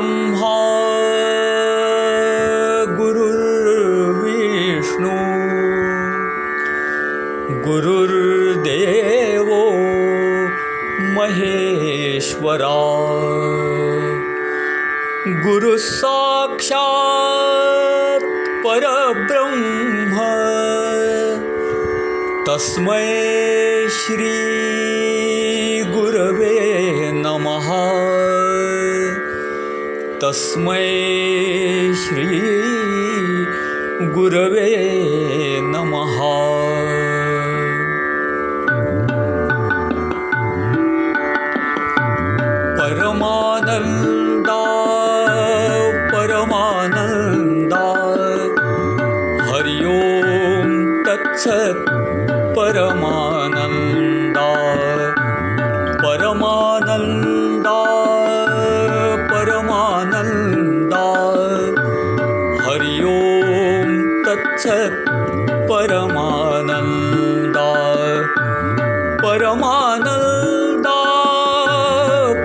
गुरुर्ब्रह्मा गुरुर्विष्णु गुरुर्देवो महेश्वरा गुरुसाक्षात् परब्रह्म। तस्मै श्रीगुरवे तस्मै श्रीगुरवे नमः। परमानन्दा परमानन्दा हरि ओं तत्सत् परमानन्दा तत्सत् परमानन्दा। परमानन्दा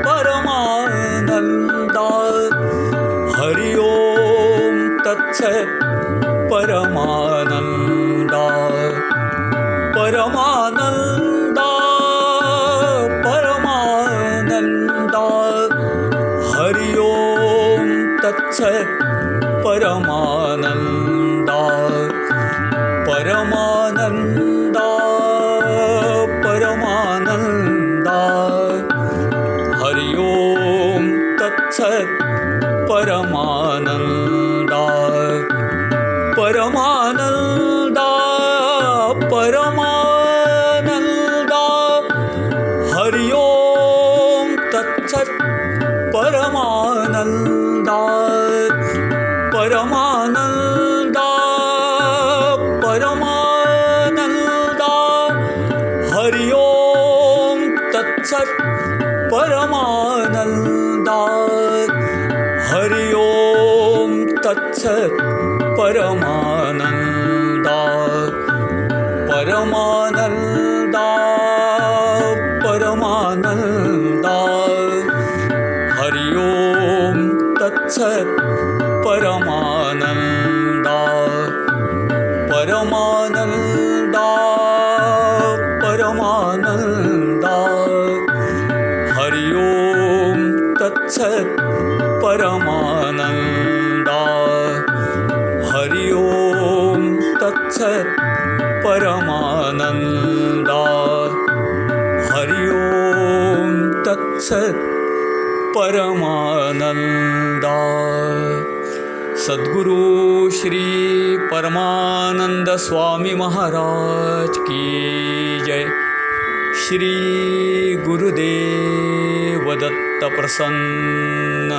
परमानन्दा। हरि ओं तत्सत् परमानन्दा। परमानन्दा परमानन्दा। हरि ओं तत्सत् परमानन्दा परमानन्दा परमानन्दा। हरि ओं तत्सत् परमानन्दा। परमानन्दा परमानन्दा। हरि ओं तत्सत् परमानन्दा। परमानन्दा परमानन्दा हरि ओं तत्सत् परमानन्दा हरि ओं तत्सत् परमानन्दा परमानन्दा परमानन्दा हरि ओं तत्सत् परमानन्दा परमानन्दा परमानन्दा। हरि ओं तत्सत् परमानन्दा। हरि ओं तत्सत् परमानन्दा। हरि ओं तत्सत् परमानन्दा सद्गुरु श्री परमानंद स्वामी महाराज की जय। श्री गुरुदेव दत्त प्रसन्न